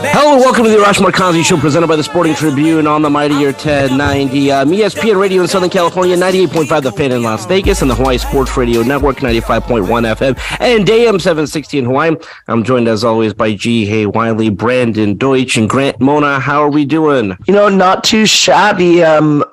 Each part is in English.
Hello and welcome to the Arash Markazi Show presented by the Sporting Tribune on the Mightier 1090. Um, ESPN Radio in Southern California, 98.5 The Fan in Las Vegas, and the Hawaii Sports Radio Network, 95.1 FM, and AM 760 in Hawaii. I'm joined as always by Ji Hae Wiley, Brandon Deutsch, and Grant Mona. How are we doing? You know, not too shabby. Um,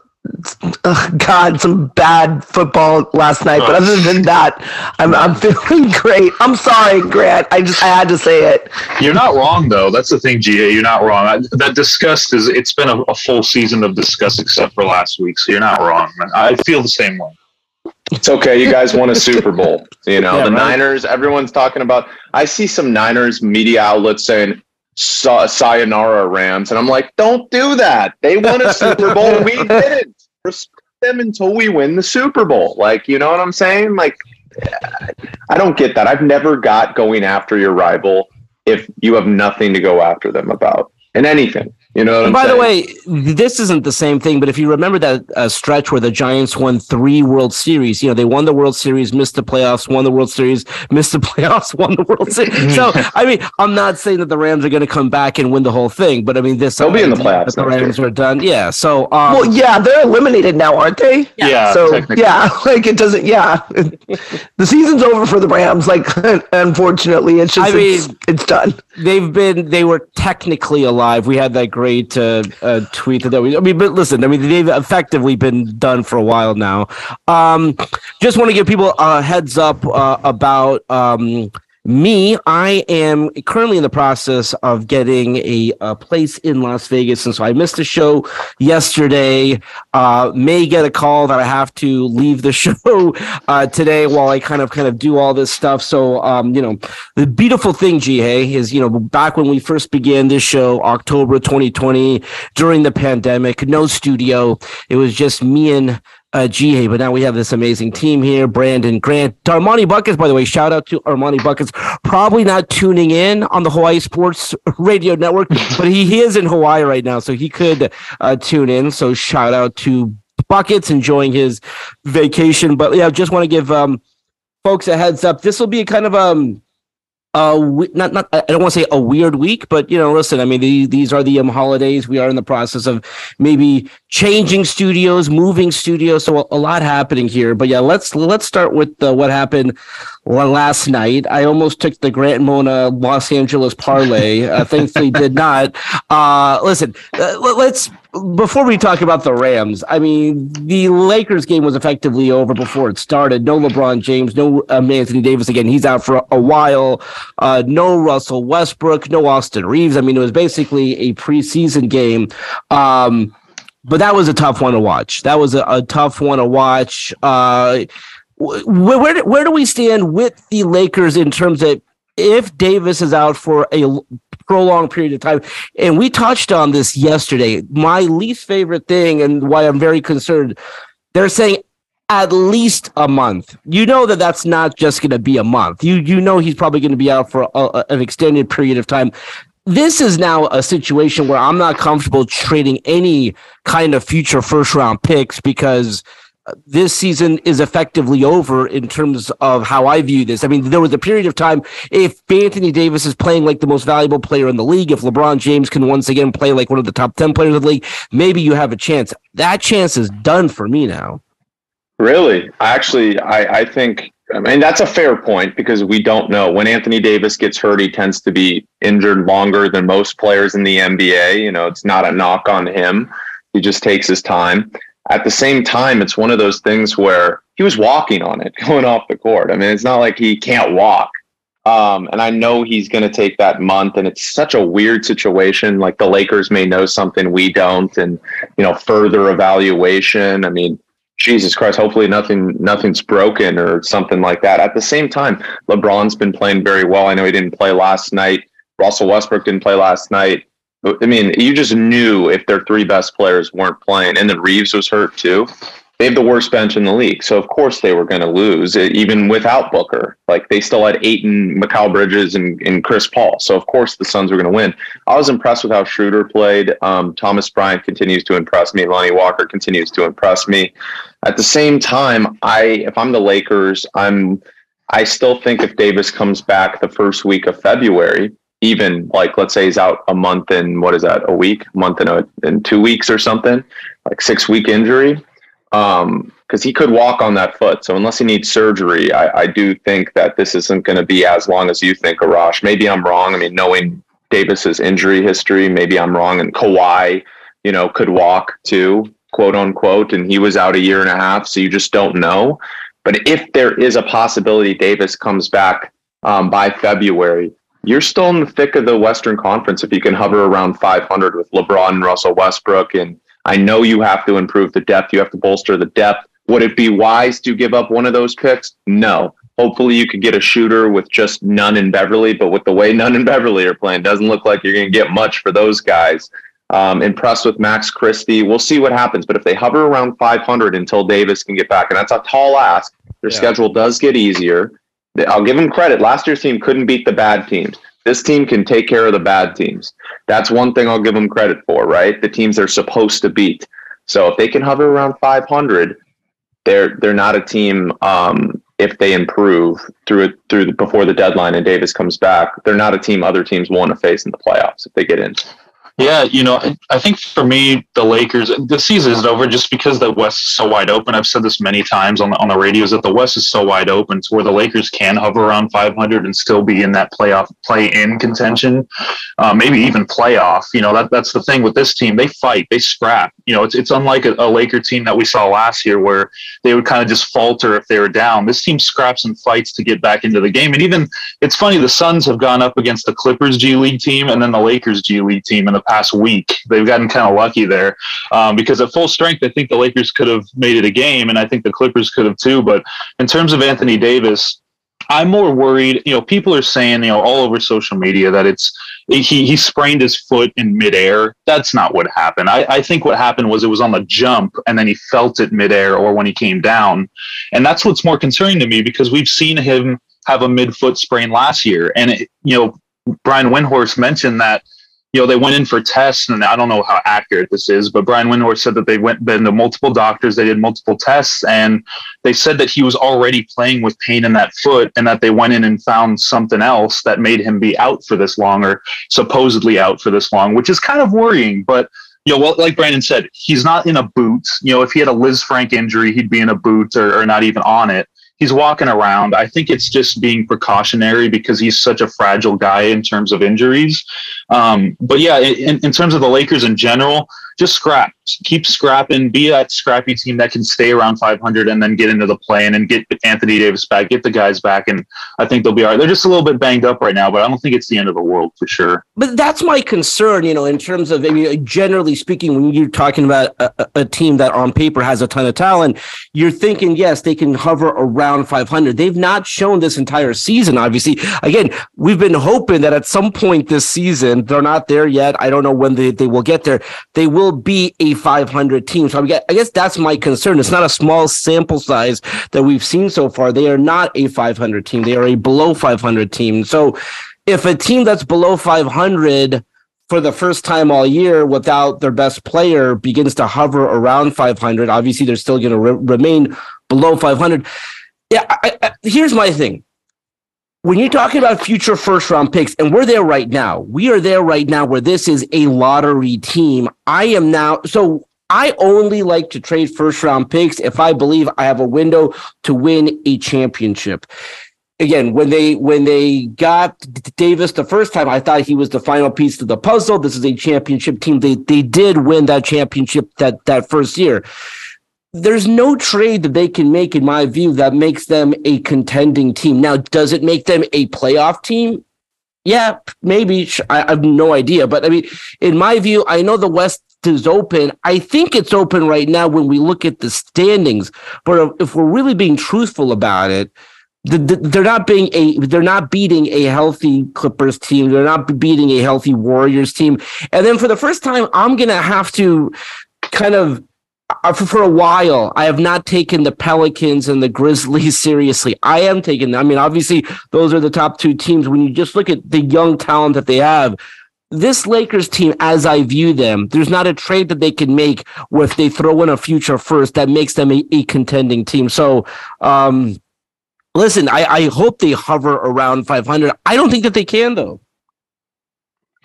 oh God, some bad football last night, but oh, other than that, I'm I'm feeling great. I'm sorry, Grant. I just I had to say it. You're not wrong though. That's the thing, GA. You're not wrong. I, that disgust is. It's been a, a, full season of disgust, except for last week. So you're not wrong. Man. I feel the same way. It's okay. You guys won a Super Bowl. You know yeah, the right? Niners. Everyone's talking about. I see some Niners media outlets saying sayonara Rams. And I'm like, don't do that. They won a Super Bowl. we didn't. Respect them until we win the Super Bowl. Like, you know what I'm saying? Like, I don't get that. I've never got going after your rival if you have nothing to go after them about in anything. You know. by saying? the way, this isn't the same thing. But if you remember that uh, stretch where the Giants won three World Series, you know they won the World Series, missed the playoffs, won the World Series, missed the playoffs, won the World Series. so I mean, I'm not saying that the Rams are going to come back and win the whole thing, but I mean this. They'll be in the playoffs. The Rams are done. Yeah. So. Um, well, yeah, they're eliminated now, aren't they? Yeah. yeah so yeah, like it doesn't. Yeah, the season's over for the Rams. Like unfortunately, it's just I mean, it's, it's done. They've been. They were technically alive. We had that great. Uh, uh, tweet that we. I mean, but listen, I mean, they've effectively been done for a while now. Um, just want to give people a heads up uh, about um, me, I am currently in the process of getting a, a, place in Las Vegas, and so I missed the show yesterday. Uh, may get a call that I have to leave the show uh, today while I kind of kind of do all this stuff. So, um, you know, the beautiful thing, Ji Hae, is you know back when we first began this show, October 2020, during the pandemic, no studio. It was just me and uh, GA, but now we have this amazing team here. Brandon Grant, Armani Buckets, by the way, shout out to Armani Buckets. Probably not tuning in on the Hawaii Sports Radio Network, but he, he is in Hawaii right now, so he could uh, tune in. So shout out to Buckets enjoying his vacation. But yeah, just want to give um, folks a heads up. This will be kind of um uh, not not I don't want to say a weird week, but you know, listen, I mean, the, these are the um, holidays. We are in the process of maybe changing studios, moving studios, so a, a lot happening here. But yeah, let's let's start with uh, what happened last night. I almost took the Grant Mona Los Angeles parlay. Uh, thankfully, did not. Uh, listen, uh, let's before we talk about the Rams, I mean, the Lakers game was effectively over before it started. No LeBron James, no um, Anthony Davis again. He's out for a, while. Uh, no Russell Westbrook, no Austin Reaves. I mean, it was basically a preseason game. Um, but that was a tough one to watch. That was a, a tough one to watch. Uh, where, where, where do we stand with the Lakers in terms of if Davis is out for a prolonged period of time. And we touched on this yesterday. My least favorite thing and why I'm very concerned, they're saying at least a month. You know that that's not just going to be a month. You you know he's probably going to be out for a, a, an extended period of time. This is now a situation where I'm not comfortable trading any kind of future first round picks because this season is effectively over in terms of how I view this. I mean, there was a period of time if Anthony Davis is playing like the most valuable player in the league, if LeBron James can once again play like one of the top 10 players of the league, maybe you have a chance. That chance is done for me now. Really? Actually, I, I think, I mean, that's a fair point because we don't know. When Anthony Davis gets hurt, he tends to be injured longer than most players in the NBA. You know, it's not a knock on him. He just takes his time at the same time, it's one of those things where he was walking on it going off the court. I mean, it's not like he can't walk. Um, and I know he's going to take that month, and it's such a weird situation. Like the Lakers may know something we don't, and you know, further evaluation. I mean, Jesus Christ, hopefully nothing nothing's broken or something like that. At the same time, LeBron's been playing very well. I know he didn't play last night. Russell Westbrook didn't play last night. I mean, you just knew if their three best players weren't playing, and then Reaves was hurt too they have the worst bench in the league. So of course they were going to lose, even without Booker. Like they still had Ayton, Mikal Bridges, and, and Chris Paul. So of course the Suns were going to win. I was impressed with how Schroeder played. Um, Thomas Bryant continues to impress me. Lonnie Walker continues to impress me. At the same time, I if I'm the Lakers, I'm I still think if Davis comes back the first week of February, even like let's say he's out a month and what is that a week, month and a in two weeks or something, like six week injury um because he could walk on that foot. So unless he needs surgery, I, I do think that this isn't going to be as long as you think, Arash. Maybe I'm wrong. I mean, knowing Davis's injury history, maybe I'm wrong. And Kawhi, you know, could walk too, quote unquote, and he was out a year and a half, so you just don't know. But if there is a possibility Davis comes back um, by February, you're still in the thick of the Western Conference if you can hover around 500 with LeBron and Russell Westbrook and I know you have to improve the depth. You have to bolster the depth. Would it be wise to give up one of those picks? No. Hopefully, you could get a shooter with just Nunn and Beverley, but with the way Nunn and Beverley are playing, doesn't look like you're going to get much for those guys. Um, impressed with Max Christie. We'll see what happens. But if they hover around 500 until Davis can get back, and that's a tall ask, their yeah. schedule does get easier. I'll give them credit. Last year's team couldn't beat the bad teams. This team can take care of the bad teams. That's one thing I'll give them credit for, right? The teams they're supposed to beat. So if they can hover around 500, they're they're not a team. Um, if they improve through it through the, before the deadline and Davis comes back, they're not a team other teams want to face in the playoffs if they get in. Yeah, you know, I think for me, the Lakers, the season is over just because the West is so wide open. I've said this many times on the, on the radios that the West is so wide open to where the Lakers can hover around 500 and still be in that playoff play in contention, uh, maybe even playoff. You know, that that's the thing with this team. They fight, they scrap. You know, it's, it's unlike a, a Laker team that we saw last year where they would kind of just falter if they were down. This team scraps and fights to get back into the game. And even it's funny, the Suns have gone up against the Clippers G League team and then the Lakers G League team in the past week. They've gotten kind of lucky there um, because at full strength, I think the Lakers could have made it a game, and I think the Clippers could have too. But in terms of Anthony Davis, I'm more worried. You know, people are saying, you know, all over social media that it's he he sprained his foot in midair. That's not what happened. I, I think what happened was it was on the jump and then he felt it midair or when he came down. And that's what's more concerning to me because we've seen him have a midfoot sprain last year. And it, you know, Brian Windhorst mentioned that you know, they went in for tests, and I don't know how accurate this is, but Brian Windhorst said that they went been to multiple doctors, they did multiple tests, and they said that he was already playing with pain in that foot, and that they went in and found something else that made him be out for this long, or supposedly out for this long, which is kind of worrying. But you know, well, like Brandon said, he's not in a boot. You know, if he had a Lisfranc injury, he'd be in a boot or, or not even on it he's walking around. I think it's just being precautionary because he's such a fragile guy in terms of injuries. Um, but yeah, in, in terms of the Lakers in general, just scrap, keep scrapping, be that scrappy team that can stay around 500 and then get into the play and get Anthony Davis back, get the guys back, and I think they'll be all right. They're just a little bit banged up right now, but I don't think it's the end of the world for sure. But that's my concern, you know, in terms of I mean, generally speaking, when you're talking about a, a team that on paper has a ton of talent, you're thinking yes, they can hover around 500. They've not shown this entire season. Obviously, again, we've been hoping that at some point this season they're not there yet. I don't know when they, they will get there. They will will be a 500 team. So I guess, that's my concern. It's not a small sample size that we've seen so far. They are not a 500 team. They are a below 500 team. So if a team that's below 500 for the first time all year without their best player begins to hover around 500, obviously they're still going to re- remain below 500. Yeah, I, I, here's my thing when you're talking about future first round picks, and we're there right now, we are there right now where this is a lottery team. I am now, so I only like to trade first round picks if I believe I have a window to win a championship. Again, when they when they got Davis the first time, I thought he was the final piece to the puzzle. This is a championship team. They they did win that championship that that first year there's no trade that they can make, in my view, that makes them a contending team. Now, does it make them a playoff team? Yeah, maybe. I, have no idea. But I mean, in my view, I know the West is open. I think it's open right now when we look at the standings. But if we're really being truthful about it, the, the, they're not being a they're not beating a healthy Clippers team. They're not beating a healthy Warriors team. And then for the first time, I'm gonna have to kind of uh, for, a while, I have not taken the Pelicans and the Grizzlies seriously. I am taking them. I mean, obviously, those are the top two teams. When you just look at the young talent that they have, this Lakers team, as I view them, there's not a trade that they can make where if they throw in a future first that makes them a, a contending team. So, um, listen, I, I hope they hover around 500. I don't think that they can, though.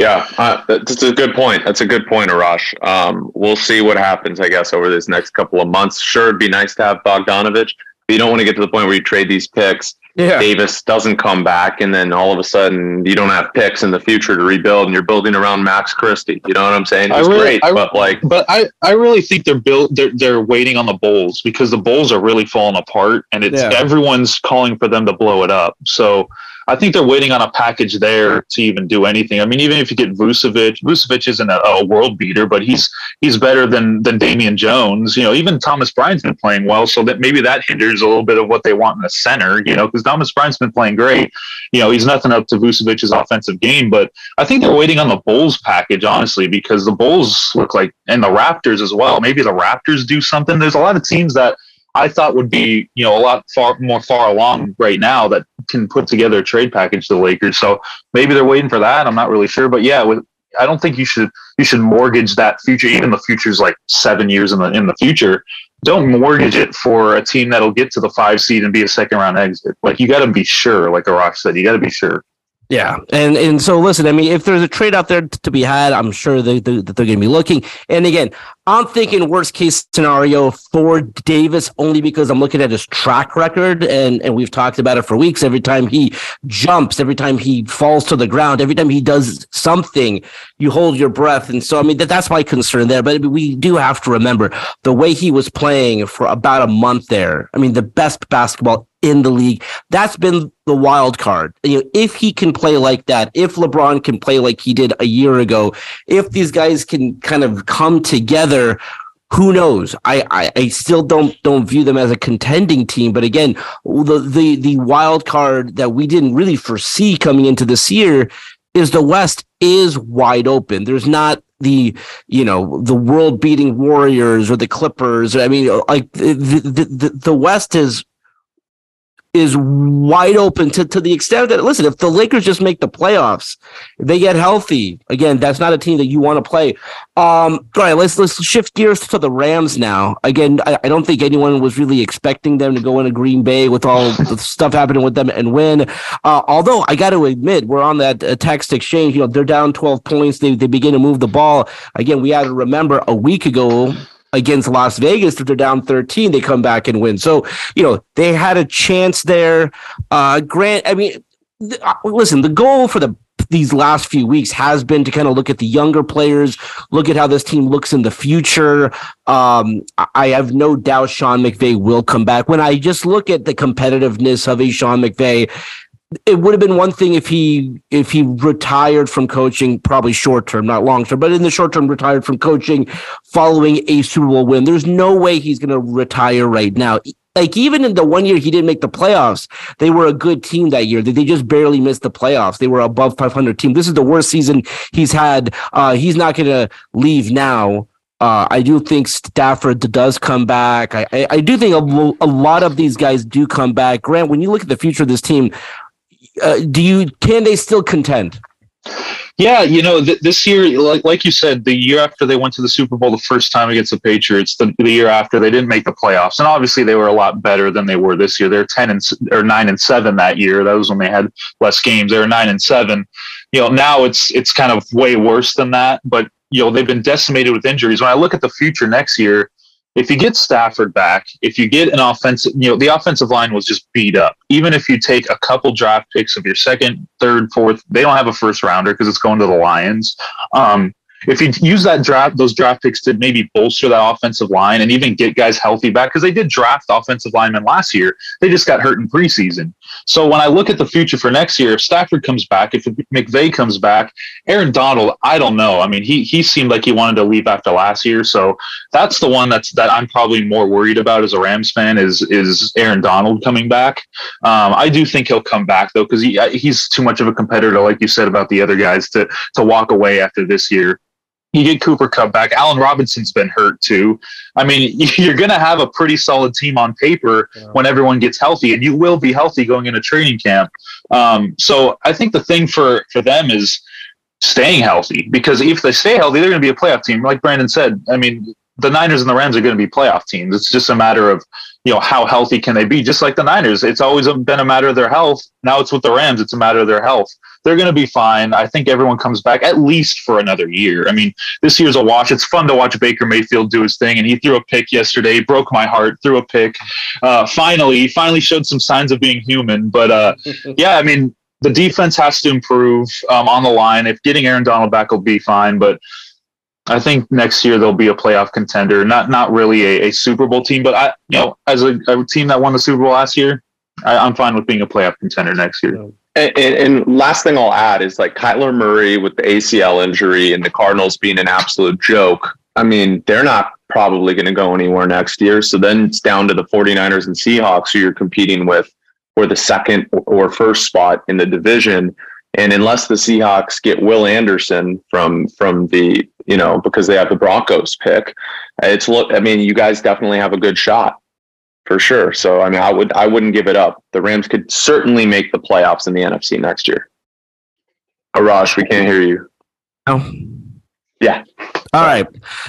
Yeah, uh, that's a good point. That's a good point, Arash. Um, we'll see what happens, I guess, over this next couple of months. Sure, it'd be nice to have Bogdanovic, but you don't want to get to the point where you trade these picks. Yeah. Davis doesn't come back, and then all of a sudden you don't have picks in the future to rebuild, and you're building around Max Christie. You know what I'm saying? It's really, great, I, but like, but I, I really think they're built. They're they're waiting on the Bulls because the Bulls are really falling apart, and it's yeah. everyone's calling for them to blow it up. So I think they're waiting on a package there to even do anything. I mean, even if you get Vucevic, Vucevic isn't a, a, world beater, but he's he's better than than Damian Jones. You know, even Thomas Bryant's been playing well, so that maybe that hinders a little bit of what they want in the center. You know, because Thomas Bryant's been playing great. You know, he's nothing up to Vucevic's offensive game, but I think they're waiting on the Bulls package honestly because the Bulls look like and the Raptors as well. Maybe the Raptors do something. There's a lot of teams that I thought would be, you know, a lot far more far along right now that can put together a trade package to the Lakers. So maybe they're waiting for that. I'm not really sure, but yeah, with I don't think you should you should mortgage that future. Even the future is like seven years in the in the future. Don't mortgage it for a team that'll get to the five seed and be a second round exit. Like you got to be sure. Like Rock said, you got to be sure. Yeah, and and so listen, I mean, if there's a trade out there to be had, I'm sure they, they, that they're going to be looking. And again, I'm thinking worst case scenario for Davis only because I'm looking at his track record, and and we've talked about it for weeks. Every time he jumps, every time he falls to the ground, every time he does something, you hold your breath. And so, I mean, that, that's my concern there. But we do have to remember the way he was playing for about a month there. I mean, the best basketball in the league. That's been the wild card. You know, if he can play like that, if LeBron can play like he did a year ago, if these guys can kind of come together, who knows? I, I, I still don't don't view them as a contending team. But again, the the the wild card that we didn't really foresee coming into this year is the West is wide open. There's not the you know the world beating Warriors or the Clippers. I mean, like the, the, the West is is wide open to, to the extent that listen, if the Lakers just make the playoffs, they get healthy, again, that's not a team that you want to play. Um, all right, let's let's shift gears to the Rams now. Again, I, I don't think anyone was really expecting them to go into Green Bay with all the stuff happening with them and win. Uh, although I got to admit, we're on that uh, text exchange. You know, they're down 12 points. They they begin to move the ball. Again, we had to remember a week ago against Las Vegas. If they're down 13, they come back and win. So, you know, they had a chance there. Uh, Grant, I mean, th- uh, listen, the goal for the these last few weeks has been to kind of look at the younger players, look at how this team looks in the future. Um, I have no doubt Sean McVay will come back. When I just look at the competitiveness of a Sean McVay, it would have been one thing if he if he retired from coaching, probably short term, not long term, but in the short term, retired from coaching following a Super Bowl win. There's no way he's going to retire right now. Like even in the one year he didn't make the playoffs, they were a good team that year. They just barely missed the playoffs. They were above 500 team. This is the worst season he's had. Uh, he's not going to leave now. Uh, I do think Stafford does come back. I, I, I do think a, a, lot of these guys do come back. Grant, when you look at the future of this team, uh, do you can they still contend? Yeah, you know, th- this year, like like you said, the year after they went to the Super Bowl the first time against the Patriots, the, the year after they didn't make the playoffs, and obviously they were a lot better than they were this year. They're ten and or nine and seven that year. That was when they had less games. They were nine and seven. You know, now it's it's kind of way worse than that. But you know, they've been decimated with injuries. When I look at the future next year, if you get Stafford back, if you get an offensive, you know, the offensive line was just beat up. Even if you take a couple draft picks of your second, third, fourth, they don't have a first rounder because it's going to the Lions. Um, if you use that draft, those draft picks to maybe bolster that offensive line and even get guys healthy back, because they did draft offensive linemen last year, they just got hurt in preseason. So when I look at the future for next year, if Stafford comes back, if McVay comes back, Aaron Donald, I don't know. I mean, he he seemed like he wanted to leave after last year, so that's the one that's that I'm probably more worried about as a Rams fan is is Aaron Donald coming back. Um, I do think he'll come back though because he he's too much of a competitor, like you said about the other guys, to to walk away after this year you get Cooper Kupp back. Allen Robinson's been hurt too. I mean, you're going to have a pretty solid team on paper yeah. when everyone gets healthy, and you will be healthy going into training camp. Um, so I think the thing for for them is staying healthy because if they stay healthy, they're going to be a playoff team. Like Brandon said, I mean, the Niners and the Rams are going to be playoff teams. It's just a matter of you know how healthy can they be? Just like the Niners, it's always been a matter of their health. Now it's with the Rams; it's a matter of their health they're going to be fine. I think everyone comes back at least for another year. I mean, this year's a wash. It's fun to watch Baker Mayfield do his thing, and he threw a pick yesterday, broke my heart, threw a pick. Uh, finally, he finally showed some signs of being human. But uh, yeah, I mean, the defense has to improve um, on the line. If getting Aaron Donald back will be fine, but I think next year they'll be a playoff contender. Not not really a, a Super Bowl team, but I you know as a, a, team that won the Super Bowl last year, I, am fine with being a playoff contender next year. And, and, last thing I'll add is like Kyler Murray with the ACL injury and the Cardinals being an absolute joke. I mean, they're not probably going to go anywhere next year. So then it's down to the 49ers and Seahawks who you're competing with for the second or first spot in the division. And unless the Seahawks get Will Anderson from from the you know because they have the Broncos pick, it's look. I mean, you guys definitely have a good shot for sure. So I mean, I would I wouldn't give it up. The Rams could certainly make the playoffs in the NFC next year. Arash, we can't hear you. Oh. Yeah. All right.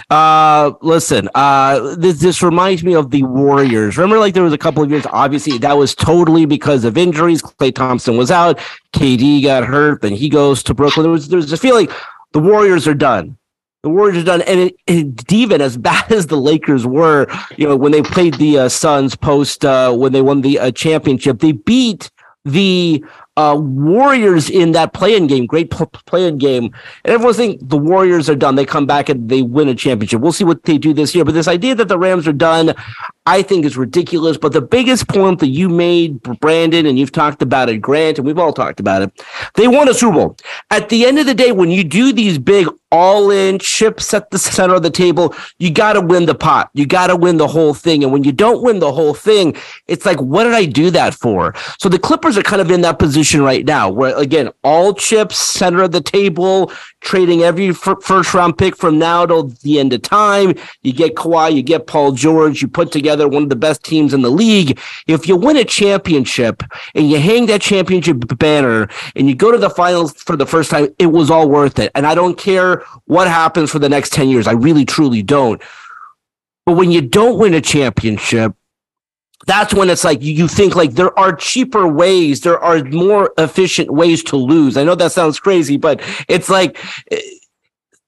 Uh, listen, uh, this, this reminds me of the Warriors. Remember, like there was a couple of years, obviously that was totally because of injuries. Klay Thompson was out. KD got hurt. Then he goes to Brooklyn. There was, there was a feeling the Warriors are done the Warriors are done, and it, even as bad as the Lakers were, you know, when they played the uh, Suns post uh, when they won the uh, championship, they beat the uh, Warriors in that play-in game, great pl- play-in game, and everyone's thinking the Warriors are done. They come back and they win a championship. We'll see what they do this year. But this idea that the Rams are done, I think is ridiculous. But the biggest point that you made, Brandon, and you've talked about it, Grant, and we've all talked about it, they won a Super Bowl. At the end of the day, when you do these big all in chips at the center of the table, you got to win the pot. You got to win the whole thing. And when you don't win the whole thing, it's like, what did I do that for? So the Clippers are kind of in that position right now where, again, all chips, center of the table, trading every first round pick from now till the end of time. You get Kawhi, you get Paul George, you put together one of the best teams in the league. If you win a championship and you hang that championship banner and you go to the finals for the first time, it was all worth it. And I don't care what happens for the next 10 years. I really, truly don't. But when you don't win a championship, that's when it's like you think like there are cheaper ways, there are more efficient ways to lose. I know that sounds crazy, but it's like eh,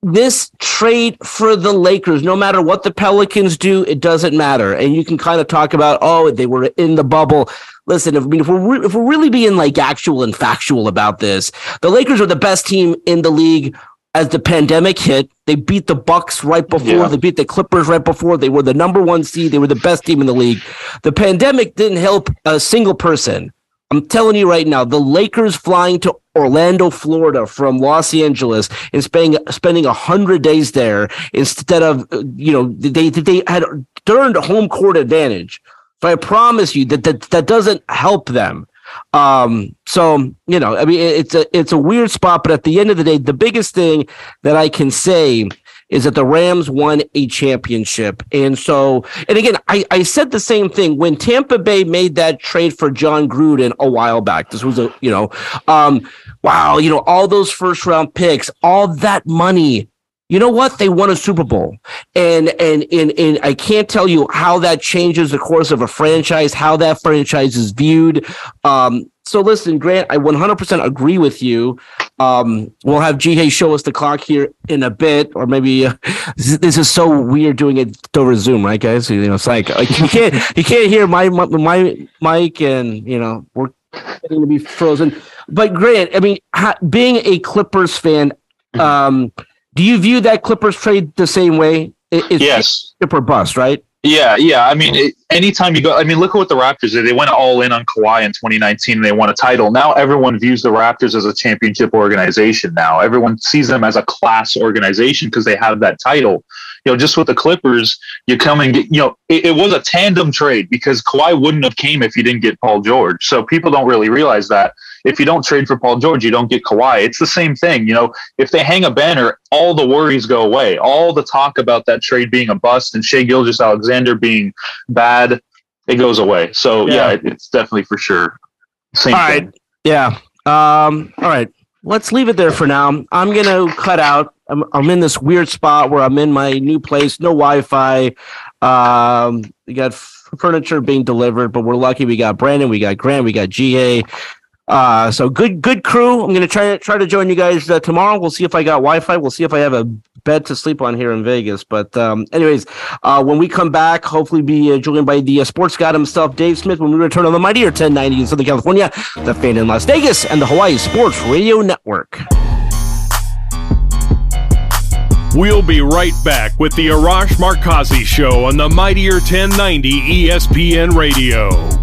this trade for the Lakers, no matter what the Pelicans do, it doesn't matter. And you can kind of talk about, oh, they were in the bubble. Listen, if, I mean, if we're re- if we're really being like actual and factual about this, the Lakers are the best team in the league as the pandemic hit. They beat the Bucks right before. Yeah. They beat the Clippers right before. They were the number one seed. They were the best team in the league. The pandemic didn't help a single person. I'm telling you right now, the Lakers flying to Orlando, Florida from Los Angeles and spending spending a hundred days there instead of you know they they had earned home court advantage. So I promise you that that, that doesn't help them. Um, so you know, I mean, it's a it's a weird spot, but at the end of the day, the biggest thing that I can say is that the Rams won a championship. And so, and again, I, I said the same thing when Tampa Bay made that trade for Jon Gruden a while back. This was a, you know, um, wow, you know, all those first round picks, all that money you know what? They won a Super Bowl. And, and, and, and I can't tell you how that changes the course of a franchise, how that franchise is viewed. Um, so listen, Grant, I 100% agree with you. Um, we'll have Ji Hae show us the clock here in a bit, or maybe uh, this is so weird doing it over Zoom, right, guys? You know, it's like, like you can't you can't hear my my, my mic, and you know we're getting to be frozen. But Grant, I mean, ha- being a Clippers fan, um, Do you view that Clippers trade the same way? It's yes. Chip or bust, right? Yeah, yeah. I mean, it, anytime you go, I mean, look at what the Raptors did. They went all in on Kawhi in 2019 and they won a title. Now everyone views the Raptors as a championship organization. Now everyone sees them as a class organization because they have that title. You know, just with the Clippers, you come and get, you know, it, it was a tandem trade because Kawhi wouldn't have came if he didn't get Paul George. So people don't really realize that if you don't trade for Paul George, you don't get Kawhi. It's the same thing. You know, if they hang a banner, all the worries go away. All the talk about that trade being a bust and Shai Gilgeous-Alexander being bad, it goes away. So yeah, yeah it, it's definitely for sure. Same all thing. Right. Yeah. Um, all right. Let's leave it there for now. I'm gonna cut out. I'm, I'm in this weird spot where I'm in my new place, no Wi-Fi. Um, we got f- furniture being delivered, but we're lucky. We got Brandon, we got Grant, we got GA. Uh, so good, good crew. I'm gonna try try to join you guys uh, tomorrow. We'll see if I got Wi-Fi. We'll see if I have a bed to sleep on here in Vegas. But um, anyways, uh, when we come back, hopefully be uh, joined by the uh, sports god himself, Dave Smith, when we return on the Mightier 1090 in Southern California, the Fan in Las Vegas, and the Hawaii Sports Radio Network. We'll be right back with the Arash Markazi Show on the Mightier 1090 ESPN Radio.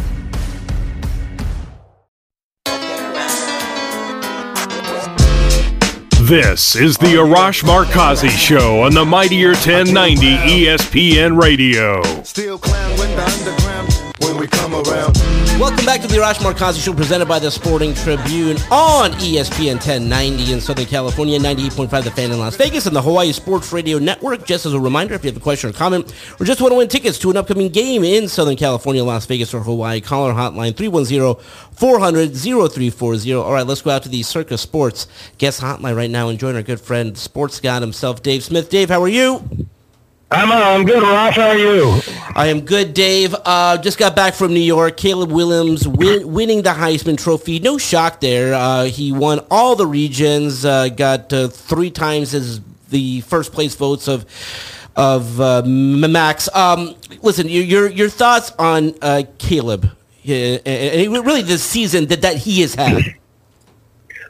This is the Arash Markazi Show on the Mightier 1090 ESPN Radio. Still clown the underground when we come around. Welcome back to the Arash Markazi Show presented by the Sporting Tribune on ESPN 1090 in Southern California, 98.5 The Fan in Las Vegas, and the Hawaii Sports Radio Network. Just as a reminder, if you have a question or comment, or just want to win tickets to an upcoming game in Southern California, Las Vegas, or Hawaii, call our hotline 310-400-0340. All right, let's go out to the Circa Sports guest hotline right now and join our good friend, sports god himself, Dave Smith. Dave, how are you? I'm, uh, I'm good, Ross. How are you? I am good, Dave. Uh, just got back from New York. Caleb Williams win, winning the Heisman Trophy. No shock there. Uh, he won all the regions. Uh, got uh, three times as the first place votes of of uh, Max. Um, listen, your, your your thoughts on Caleb? and really the season that, that he has had.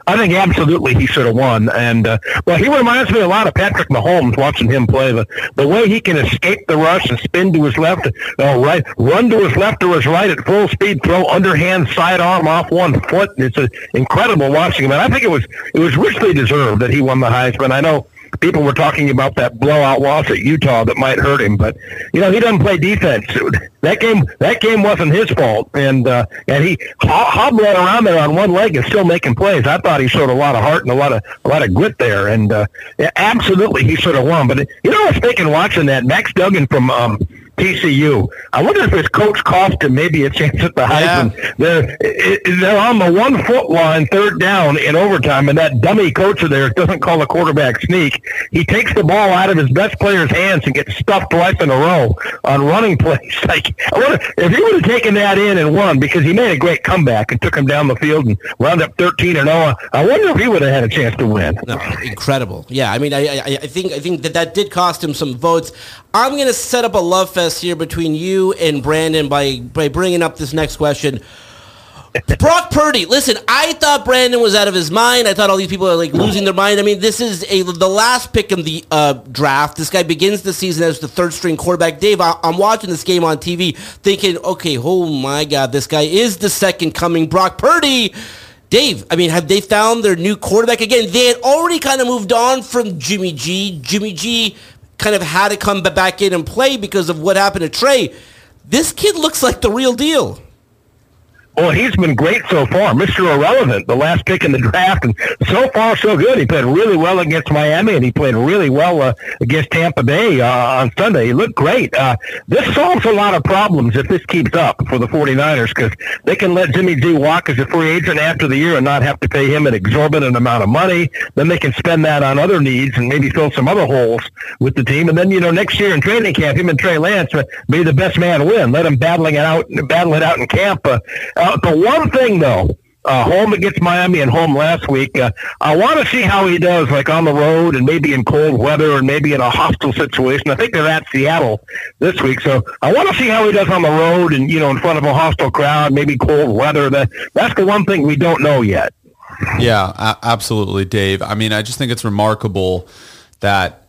I think absolutely he should have won. And uh, well, he reminds me a lot of Patrick Mahomes watching him play. The the way he can escape the rush and spin to his left, uh, right, run to his left or his right at full speed, throw underhand sidearm off one foot. It's a, incredible watching him. And I think it was it was richly deserved that he won the Heisman. I know people were talking about that blowout loss at Utah that might hurt him, but you know he doesn't play defense. That game, that game wasn't his fault, and uh, and he hobbling around there on one leg and still making plays. I thought he showed a lot of heart and a lot of a lot of grit there, and uh, absolutely he should have won. But you know, I was thinking watching that Max Duggan from. Um, TCU. I wonder if his coach cost him maybe a chance at the Heisman. Yeah. They're, they're on the one foot line, third down in overtime, and that dummy coach there doesn't call a quarterback sneak. He takes the ball out of his best player's hands and gets stuffed twice in a row on running plays. Like I wonder if he would have taken that in and won because he made a great comeback and took him down the field and wound up thirteen and zero. I wonder if he would have had a chance to win. No, incredible. Yeah, I mean, I, I, I think I think that that did cost him some votes. I'm going to set up a love fest here between you and Brandon by by bringing up this next question. Brock Purdy. Listen, I thought Brandon was out of his mind. I thought all these people are like losing their mind. I mean, this is a the last pick in the uh, draft. This guy begins the season as the third string quarterback. Dave, I, am watching this game on TV, thinking, okay, oh my God, this guy is the second coming. Brock Purdy. Dave, I mean, have they found their new quarterback again? They had already kind of moved on from Jimmy G. Jimmy G kind of had to come back in and play because of what happened to Trey. this kid looks like the real deal. Well, he's been great so far, Mr. Irrelevant, the last pick in the draft, and so far so good. He played really well against Miami, and he played really well uh, against Tampa Bay uh, on Sunday. He looked great. Uh, this solves a lot of problems if this keeps up for the 49ers because they can let Jimmy G walk as a free agent after the year and not have to pay him an exorbitant amount of money. Then they can spend that on other needs and maybe fill some other holes with the team. And then, you know, next year in training camp, him and Trey Lance may be the best man win. Let him battling it out, battle it out in camp. Uh, uh, the one thing, though, uh, home against Miami and home last week. Uh, I want to see how he does, like on the road and maybe in cold weather and maybe in a hostile situation. I think they're at Seattle this week, so I want to see how he does on the road and you know in front of a hostile crowd, maybe cold weather. That that's the one thing we don't know yet. Yeah, a- absolutely, Dave. I mean, I just think it's remarkable that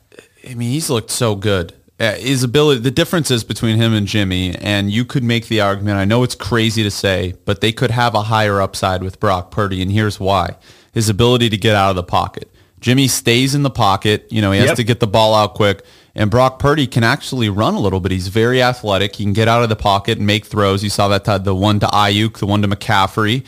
I mean he's looked so good Uh, his ability, the differences between him and Jimmy, and you could make the argument, I know it's crazy to say, but they could have a higher upside with Brock Purdy, and here's why. His ability to get out of the pocket. Jimmy stays in the pocket. You know, he has yep. to get the ball out quick. And Brock Purdy can actually run a little bit. He's very athletic. He can get out of the pocket and make throws. You saw that the one to Aiyuk, the one to McCaffrey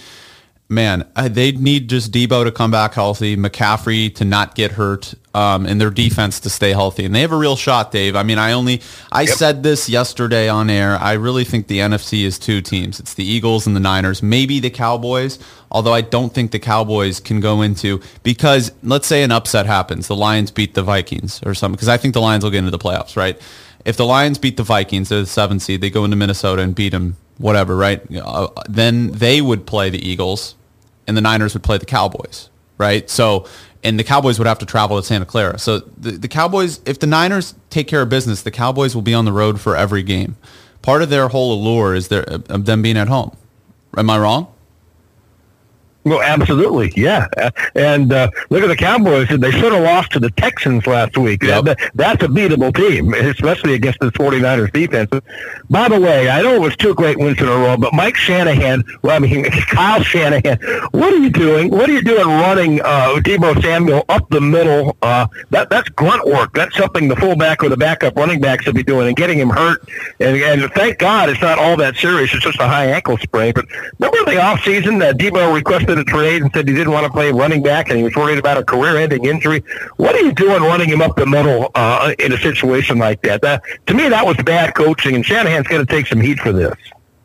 man, they need just Deebo to come back healthy, McCaffrey to not get hurt, um, and their defense to stay healthy. And they have a real shot, Dave. I mean, I only I yep. said this yesterday on air. I really think the NFC is two teams. It's the Eagles and the Niners, maybe the Cowboys. Although I don't think the Cowboys can go into because let's say an upset happens, the Lions beat the Vikings or something. Because I think the Lions will get into the playoffs, right? If the Lions beat the Vikings, they're the seventh seed. They go into Minnesota and beat them whatever, right? Uh, then they would play the Eagles, and the Niners would play the Cowboys, right? So, and the Cowboys would have to travel to Santa Clara. So the, the Cowboys, if the Niners take care of business, the Cowboys will be on the road for every game. Part of their whole allure is their, of them being at home. Am I wrong? Well, absolutely, yeah. And uh, look at the Cowboys; they should have lost to the Texans last week. Yep. That, that's a beatable team, especially against the 49ers defense. By the way, I know it was two great wins in a row, but Mike Shanahan, well, I mean Kyle Shanahan, what are you doing? What are you doing running uh, Deebo Samuel up the middle? Uh, that that's grunt work. That's something the fullback or the backup running back should be doing, and getting him hurt. And, and thank God it's not all that serious. It's just a high ankle sprain. But remember the offseason that Deebo requested a trade and said he didn't want to play running back and he was worried about a career-ending injury. What are you doing running him up the middle uh, in a situation like that? that? To me, that was bad coaching, and Shanahan's going to take some heat for this.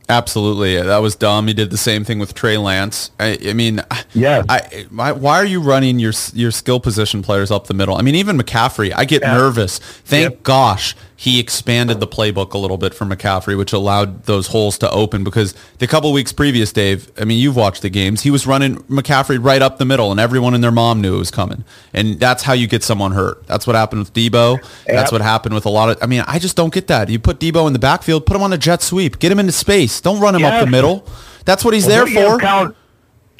Absolutely, that was dumb. He did the same thing with Trey Lance. I, I mean, yeah. I, why are you running your your skill position players up the middle? I mean, even McCaffrey, I get yeah. nervous. Thank yep. gosh he expanded the playbook a little bit for McCaffrey, which allowed those holes to open because the couple weeks previous, Dave, I mean, you've watched the games. He was running McCaffrey right up the middle, and everyone and their mom knew it was coming. And that's how you get someone hurt. That's what happened with Deebo. That's what happened with a lot of. I mean, I just don't get that. You put Deebo in the backfield, put him on a jet sweep, get him into space. Don't run him yes. up the middle. That's what he's well, there for.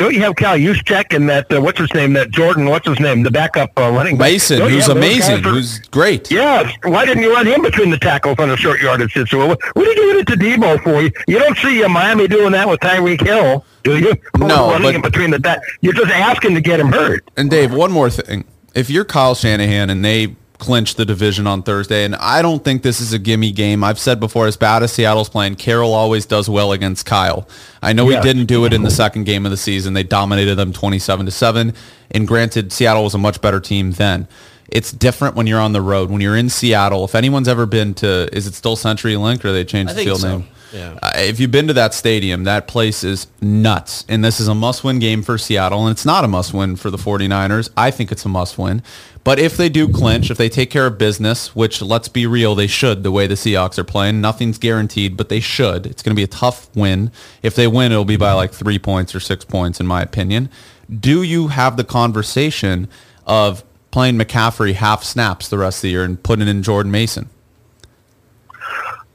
Don't you have Cal Juszczyk and that uh, what's his name? That Jordan, what's his name? The backup uh, running back. Mason, who's amazing, for, who's great. Yeah, why didn't you run him between the tackles on a short yardage situation? What, what are you giving it to Deebo for? You, you don't see uh, Miami doing that with Tyreek Hill, do you? No, running but, between the ta- you're just asking to get him hurt. And Dave, one more thing: if you're Kyle Shanahan and they clinch the division on Thursday. And I don't think this is a gimme game. I've said before, as bad as Seattle's playing, Carroll always does well against Kyle. I know yeah. he didn't do it in the second game of the season. They dominated them 27 to 7. And granted, Seattle was a much better team then. It's different when you're on the road. When you're in Seattle, if anyone's ever been to, is it still CenturyLink or they changed the field so. name? Yeah. Uh, if you've been to that stadium, that place is nuts. And this is a must-win game for Seattle. And it's not a must-win for the 49ers. I think it's a must-win. But if they do clinch, if they take care of business, which let's be real, they should the way the Seahawks are playing. Nothing's guaranteed, but they should. It's going to be a tough win. If they win, it'll be by like three points or six points, in my opinion. Do you have the conversation of playing McCaffrey half snaps the rest of the year and putting in Jordan Mason?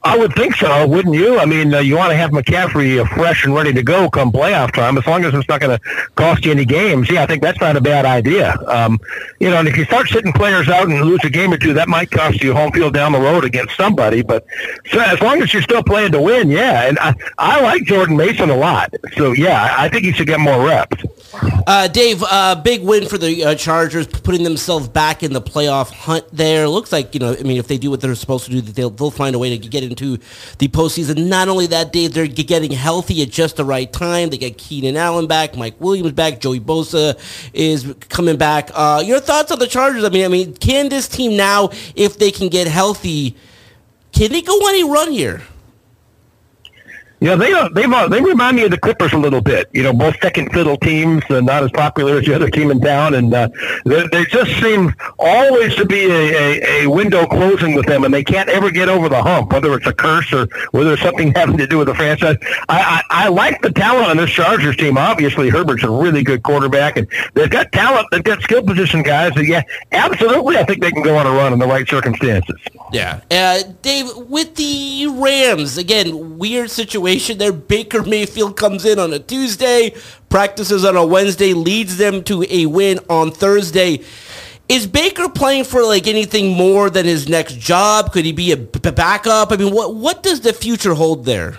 I would think so, wouldn't you? I mean, uh, you want to have McCaffrey uh, fresh and ready to go come playoff time, as long as it's not going to cost you any games. Yeah, I think that's not a bad idea. Um, you know, and if you start sitting players out and lose a game or two, that might cost you home field down the road against somebody. But so as long as you're still playing to win, yeah. And I, I like Jordan Mason a lot. So, yeah, I think he should get more reps. Uh, Dave, uh, big win for the uh, Chargers, putting themselves back in the playoff hunt. There looks like you know. I mean, if they do what they're supposed to do, they'll they'll find a way to get into the postseason. Not only that, Dave, they're getting healthy at just the right time. They get Keenan Allen back, Mike Williams back, Joey Bosa is coming back. Uh, your thoughts on the Chargers? I mean, I mean, can this team now, if they can get healthy, can they go on a run here? Yeah, they uh, they uh, they remind me of the Clippers a little bit. You know, both second fiddle teams, uh, not as popular as the other team in town, and uh, they, they just seem always to be a, a, a window closing with them, and they can't ever get over the hump, whether it's a curse or whether it's something having to do with the franchise. I, I, I like the talent on this Chargers team. Obviously, Herbert's a really good quarterback, and they've got talent. They've got skill position guys. And yeah, absolutely, I think they can go on a run in the right circumstances. Yeah, uh, Dave, with the Rams again, weird situation situation there. Baker Mayfield comes in on a Tuesday, practices on a Wednesday, leads them to a win on Thursday. Is Baker playing for like anything more than his next job? Could he be a backup? I mean, what what does the future hold there?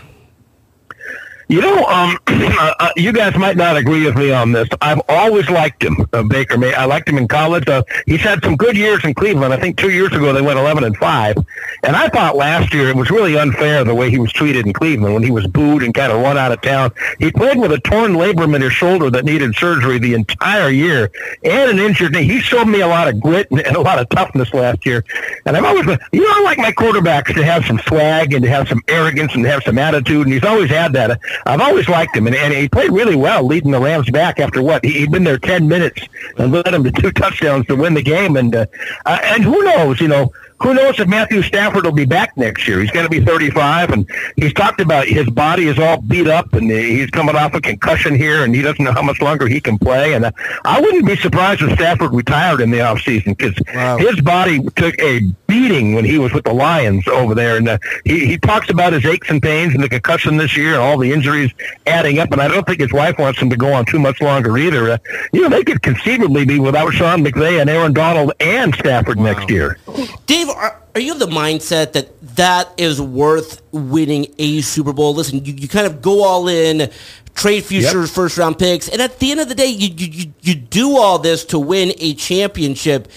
You know, um, uh, uh, you guys might not agree with me on this. I've always liked him, uh, Baker. May I liked him in college. Uh, he's had some good years in Cleveland. I think two years ago they went eleven and five, and I thought last year it was really unfair the way he was treated in Cleveland when he was booed and kind of run out of town. He played with a torn labrum in his shoulder that needed surgery the entire year and an injured knee. He showed me a lot of grit and, and a lot of toughness last year, and I've always been, you know, I like my quarterbacks to have some swag and to have some arrogance and to have some attitude, and he's always had that. I've always liked him, and, and he played really well leading the Rams back after what he, had been there ten minutes and led them to two touchdowns to win the game. And uh, and who knows, you know, who knows if Matthew Stafford will be back next year? He's going to be 35, and he's talked about his body is all beat up, and he's coming off a concussion here, and he doesn't know how much longer he can play. And uh, I wouldn't be surprised if Stafford retired in the offseason because wow. his body took a beating when he was with the Lions over there. And uh, he, he talks about his aches and pains and the concussion this year and all the injuries adding up. And I don't think his wife wants him to go on too much longer either. Uh, you know, they could conceivably be without Sean McVay and Aaron Donald and Stafford wow. next year. Dave, are, are you of the mindset that that is worth winning a Super Bowl? Listen, you, you kind of go all in, trade future yep. first round picks, and at the end of the day, you, you you do all this to win a championship.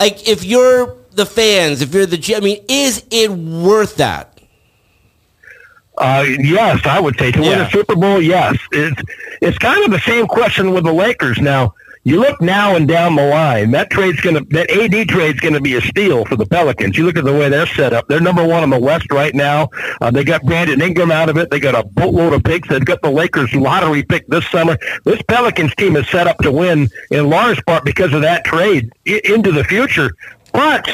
Like if you're the fans, if you're the, I mean, is it worth that? Uh, yes, I would say to yeah. win a Super Bowl. Yes, it's it's kind of the same question with the Lakers now you look now and down the line, that trade's to, that AD trade's going to be a steal for the Pelicans. You look at the way they're set up. They're number one in the West right now. Uh, they got Brandon Ingram out of it. They got a boatload of picks. They've got the Lakers lottery pick this summer. This Pelicans team is set up to win in large part because of that trade into the future. But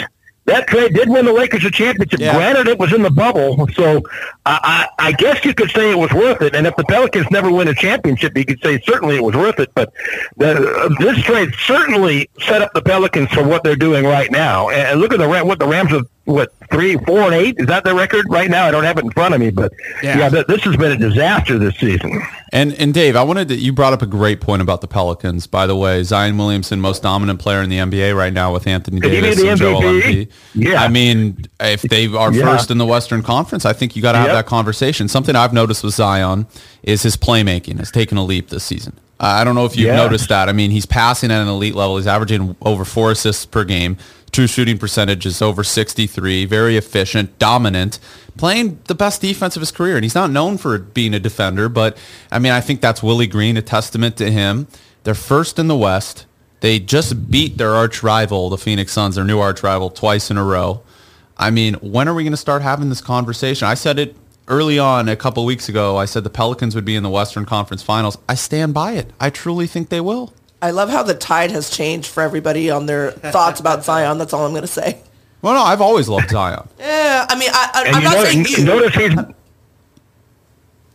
that trade did win the Lakers a championship. Yeah. Granted, it was in the bubble, so I, I, I, guess you could say it was worth it. And if the Pelicans never win a championship, you could say certainly it was worth it. But the, this trade certainly set up the Pelicans for what they're doing right now. And look at the what the Rams have what three, four, and eight? Is that the record right now? I don't have it in front of me, but yeah, yeah this has been a disaster this season. And and Dave, I wanted to. You brought up a great point about the Pelicans. By the way, Zion Williamson, most dominant player in the NBA right now, with Anthony Davis and Joel Embiid. Yeah, I mean, if they are yeah. first in the Western Conference, I think you got to have yep. that conversation. Something I've noticed with Zion is his playmaking has taken a leap this season. Uh, I don't know if you've yeah. noticed that. I mean, he's passing at an elite level. He's averaging over four assists per game. True shooting percentage is over 63. Very efficient, dominant, playing the best defense of his career. And he's not known for being a defender, but I mean, I think that's Willie Green, a testament to him. They're first in the West. They just beat their arch rival, the Phoenix Suns, their new arch rival, twice in a row. I mean, when are we going to start having this conversation? I said it early on a couple weeks ago. I said the Pelicans would be in the Western Conference Finals. I stand by it. I truly think they will. I love how the tide has changed for everybody on their thoughts about Zion. That's all I'm going to say. Well, no, I've always loved Zion. yeah, I mean, I, am not saying you. Notice he's.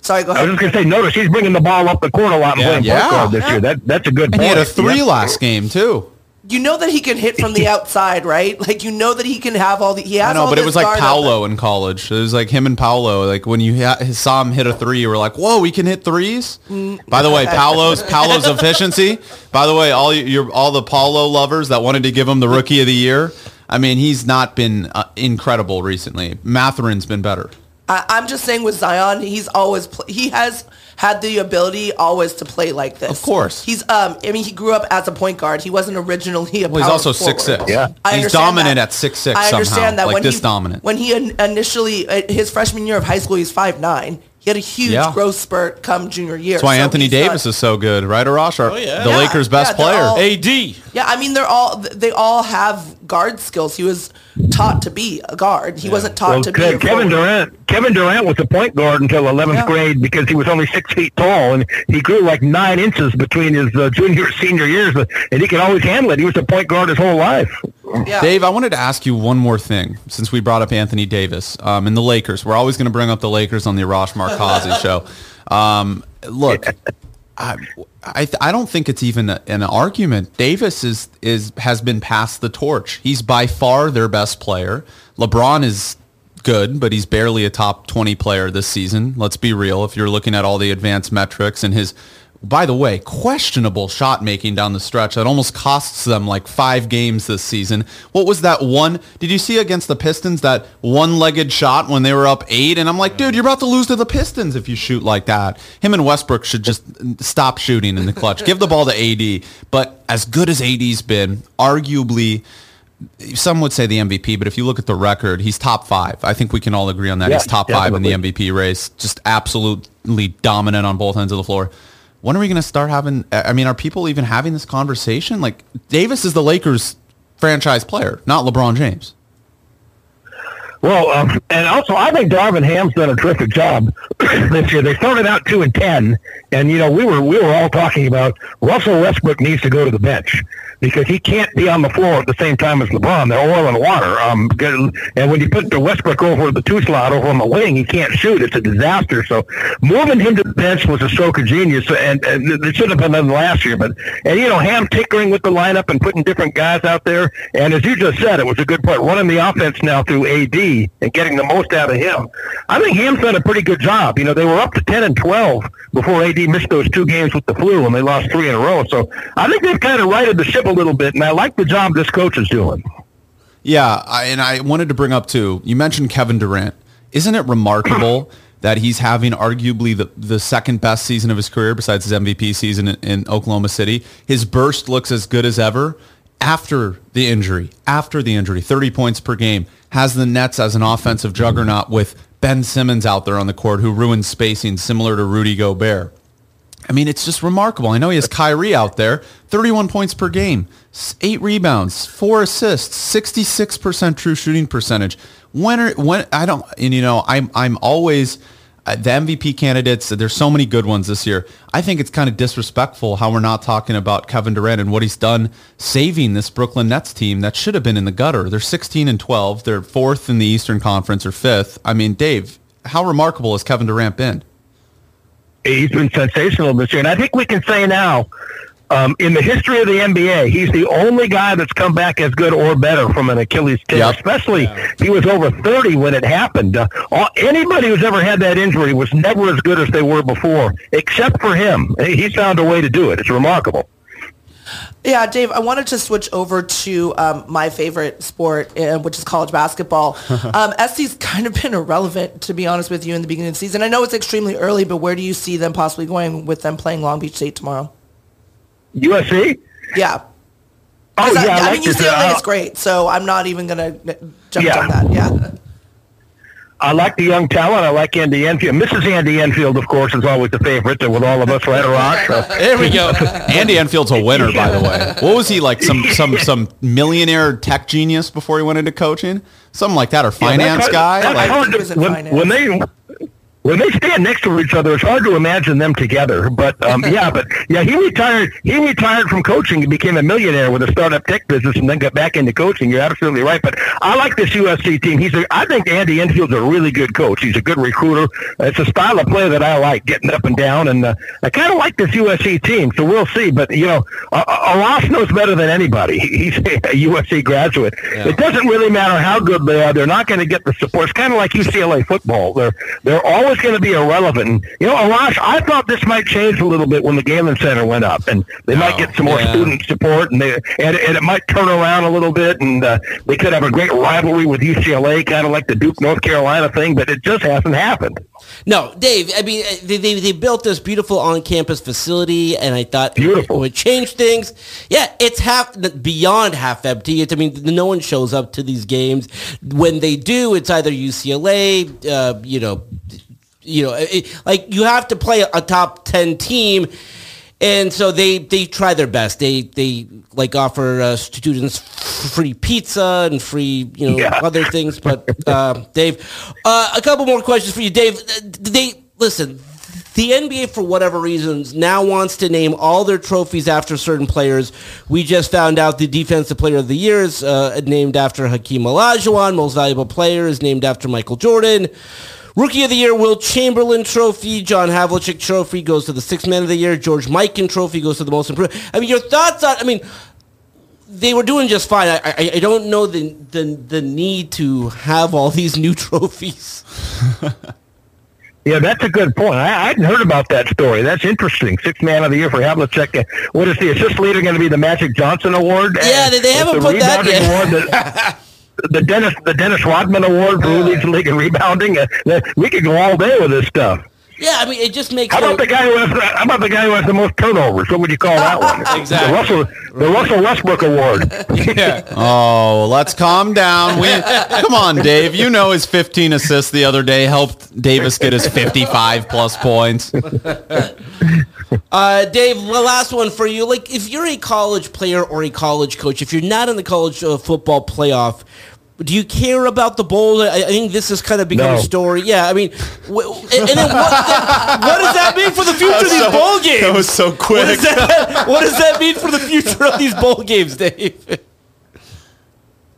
Sorry, go ahead. I was just going to say, notice he's bringing the ball up the court a lot and yeah, playing yeah. point guard this yeah. year. That that's a good. And point. he had a three yep. last game too you know that he can hit from the outside, right? Like you know that he can have all the he has. I know, but it was like Paolo in college. It was like him and Paolo. Like when you ha- saw him hit a three, you were like, "Whoa, he can hit threes. Mm. By the way, Paolo's Paolo's efficiency. By the way, all your all the Paolo lovers that wanted to give him the Rookie of the Year. I mean, he's not been uh, incredible recently. Mathurin's been better. I, I'm just saying with Zion, he's always pl- he has had the ability always to play like this. Of course. he's um. I mean, he grew up as a point guard. He wasn't originally a. Well, he's also forward. six six. I he's dominant that. at six six I somehow. understand that like when this he, dominant. When he initially uh, his freshman year of high school, he's five nine. He had a huge Yeah. growth spurt come junior year. That's why So Anthony he's not- Davis is so good, right, Arash? Our- yeah. The Yeah, Lakers' best yeah, player. all- AD. Yeah, I mean they're all they all have guard skills. He was taught to be a guard. He wasn't taught Well, to be Ke- a Kevin. Durant. Kevin Durant was a point guard until 11th Yeah. grade because he was only six feet tall, and he grew like nine inches between his uh, junior and senior years, but- and he could always handle it. He was a point guard his whole life. Dave, I wanted to ask you one more thing since we brought up Anthony Davis um, and the Lakers. We're always going to bring up the Lakers on the Arash Markazi show. Um, look, I, I, I don't think it's even a, an argument. Davis is, is has been passed the torch. He's by far their best player. LeBron is good, but he's barely a top 20 player this season. Let's be real. If you're looking at all the advanced metrics and his, by the way, questionable shot making down the stretch that almost costs them like five games this season. What was that one? Did you see against the Pistons that one-legged shot when they were up eight? And I'm like, dude, you're about to lose to the Pistons if you shoot like that. Him and Westbrook should just stop shooting in the clutch. Give the ball to AD. But as good as AD's been, arguably some would say the MVP, but if you look at the record, he's top five. I think we can all agree on that. Yeah, he's top five in the. MVP race. Just absolutely dominant on both ends of the floor. When are we going to start having? I mean, are people even having this conversation? Like Davis is the Lakers franchise player, not LeBron James. Well, um, and also I think Darvin Ham's done a terrific job this year. They started out two and ten, and you know we were we were all talking about Russell Westbrook needs to go to the bench because he can't be on the floor at the same time as LeBron. They're oil and water. Um, and when you put the Westbrook over the two slot over on the wing, he can't shoot. It's a disaster. So moving him to the bench was a stroke of genius, and, and it should have been done last year. But and you know Ham tinkering with the lineup and putting different guys out there, and as you just said, it was a good point running the offense now through AD and getting the most out of him. I think Ham's done a pretty good job. You know they were up to ten and twelve before AD missed those two games with the flu, and they lost three in a row. So I think they've kind of righted the ship a little bit, and I like the job this coach is doing. Yeah, I, and I wanted to bring up too. You mentioned Kevin Durant. Isn't it remarkable that he's having arguably the, the second best season of his career besides his MVP season in, in Oklahoma City? His burst looks as good as ever after the injury. After the injury, 30 points per game. Has the Nets as an offensive juggernaut with Ben Simmons out there on the court who ruins spacing similar to Rudy Gobert. I mean, it's just remarkable. I know he has Kyrie out there, 31 points per game, eight rebounds, four assists, 66% true shooting percentage. When are, when I don't, and you know, I'm I'm always uh, the MVP candidates. There's so many good ones this year. I think it's kind of disrespectful how we're not talking about Kevin Durant and what he's done saving this Brooklyn Nets team that should have been in the gutter. They're 16 and 12. They're fourth in the Eastern Conference or fifth. I mean, Dave, how remarkable has Kevin Durant been? He's been sensational this year, and I think we can say now, um, in the history of the NBA, he's the only guy that's come back as good or better from an Achilles tear. Yep. Especially, he was over thirty when it happened. Uh, all, anybody who's ever had that injury was never as good as they were before, except for him. He found a way to do it. It's remarkable. Yeah, Dave, I wanted to switch over to um, my favorite sport, uh, which is college basketball. um, SC's kind of been irrelevant, to be honest with you, in the beginning of the season. I know it's extremely early, but where do you see them possibly going with them playing Long Beach State tomorrow? USC. Yeah. Oh 'Cause yeah, I, I, I like mean, this. UCLA Uh, is great, so I'm not even going to jump Yeah. on that. Yeah. I like the young talent. I like Andy Enfield. Mrs. Andy Enfield, of course, is always the favorite with all of us, right, Rock? Uh, There we go. Andy Enfield's a winner, by the way. What was he like? Some some some millionaire tech genius before he went into coaching, something like that, or Yeah, finance that's guy. hard- that's Like, hard to- was in when, finance. when they when they stand next to each other, it's hard to imagine them together. But um, yeah, but yeah, he retired. He retired from coaching and became a millionaire with a startup tech business, and then got back into coaching. You're absolutely right. But I like this USC team. He's a, I think Andy Enfield's a really good coach. He's a good recruiter. It's a style of play that I like, getting up and down, and uh, I kind of like this USC team. So we'll see. But you know, uh, Ross knows better than anybody. He's a USC graduate. It doesn't really matter how good they are. They're not going to get the support. It's kind of like UCLA football. They're they're always always going to be irrelevant. And, you know, Arash, I thought this might change a little bit when the Galen Center went up, and they might get some more yeah. student support, and they and, and it might turn around a little bit, and uh, they could have a great rivalry with UCLA, kind of like the Duke North Carolina thing. But it just hasn't happened. No, Dave. I mean, they, they, they built this beautiful on-campus facility, and I thought Beautiful. it would change things. Yeah, it's half beyond half empty. It's, I mean, no one shows up to these games. When they do, it's either UCLA, uh, you know, you know, it, like you have to play a top ten team. And so they, they try their best. They they like offer uh, students free pizza and free you know Yeah. other things. But uh, Dave, uh, a couple more questions for you, Dave. Uh, They listen. The NBA, for whatever reasons, now wants to name all their trophies after certain players. We just found out the Defensive Player of the Year is uh, named after Hakeem Olajuwon. Most Valuable Player is named after Michael Jordan. Rookie of the Year, Wilt Chamberlain Trophy. John Havlicek Trophy goes to the Sixth Man of the Year. George Mikan Trophy goes to the Most Improved. I mean, your thoughts on? I mean, they were doing just fine. I, I, I don't know the, the the need to have all these new trophies. Yeah, that's a good point. I, I hadn't heard about that story. That's interesting. Sixth man of the year for Havlicek. What is the assist leader going to be? The Magic Johnson Award? Yeah, they- they haven't the put that yet. Award that- the Dennis the Dennis Rodman Award for who leads the league in rebounding. Uh, we could go all day with this stuff. Yeah, I mean, it just makes. How no- about the guy who has the, how about the guy who has the most turnovers? What would you call that one? Exactly. The Russell the Russell Westbrook Award. yeah. Oh, let's calm down. We come on, Dave. You know his 15 assists the other day helped Davis get his 55 plus points. Uh, Dave, the last one for you. Like, if you're a college player or a college coach, if you're not in the college uh, football playoff, do you care about the bowl? I, I think this has kind of become No. a story. Yeah, I mean, w- and, and then what, what does that mean for the future of these so- bowl games? that was so What quick. does, that, what does that mean for the future of these bowl games, Dave?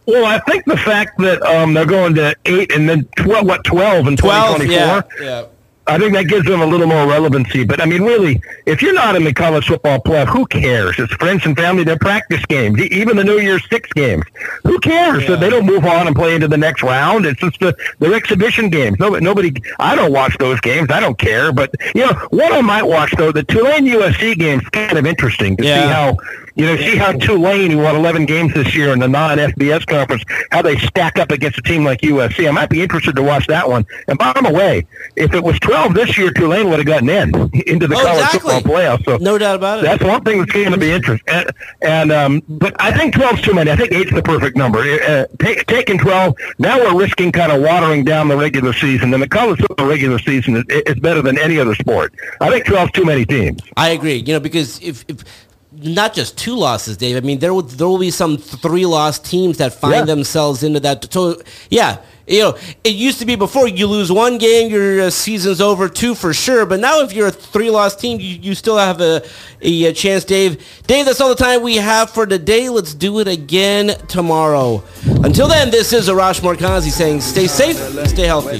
Well, I think the fact that um, they're going to eight and then twelve, what twelve in twenty twenty four. Yeah. I think that gives them a little more relevancy. But I mean, really, if you're not in the college football playoff, who cares? It's friends and family. They're practice games, even the New Year's Six games. Who cares? So they don't move on and play into the next round. It's just the they're exhibition games. Nobody, nobody. I don't watch those games. I don't care. But you know, what I might watch though, the Tulane USC game's kind of interesting to see how you know see how Tulane, who won 11 games this year in the non-FBS conference, how they stack up against a team like USC. I might be interested to watch that one. And by the way, if it was 12 this year, Tulane would have gotten in into the Oh, college exactly. football playoff. So No doubt about it. that's one thing that's going to be interesting. And, and um, but I think 12's too many. I think eight's the perfect number. Uh, take, taking 12, now we're risking kind of watering down the regular season. And the college football regular season is, is better than any other sport. I think 12's too many teams. I agree. You know, because if, if not just two losses, Dave. I mean, there will there will be some three loss teams that find Yeah. themselves into that. So yeah, you know, it used to be before you lose one game, your uh, season's over, two for sure. But now, if you're a three loss team, you, you still have a, a a chance, Dave. Dave, that's all the time we have for today. Let's do it again tomorrow. Until then, this is Arash Markazi saying, stay safe, stay healthy.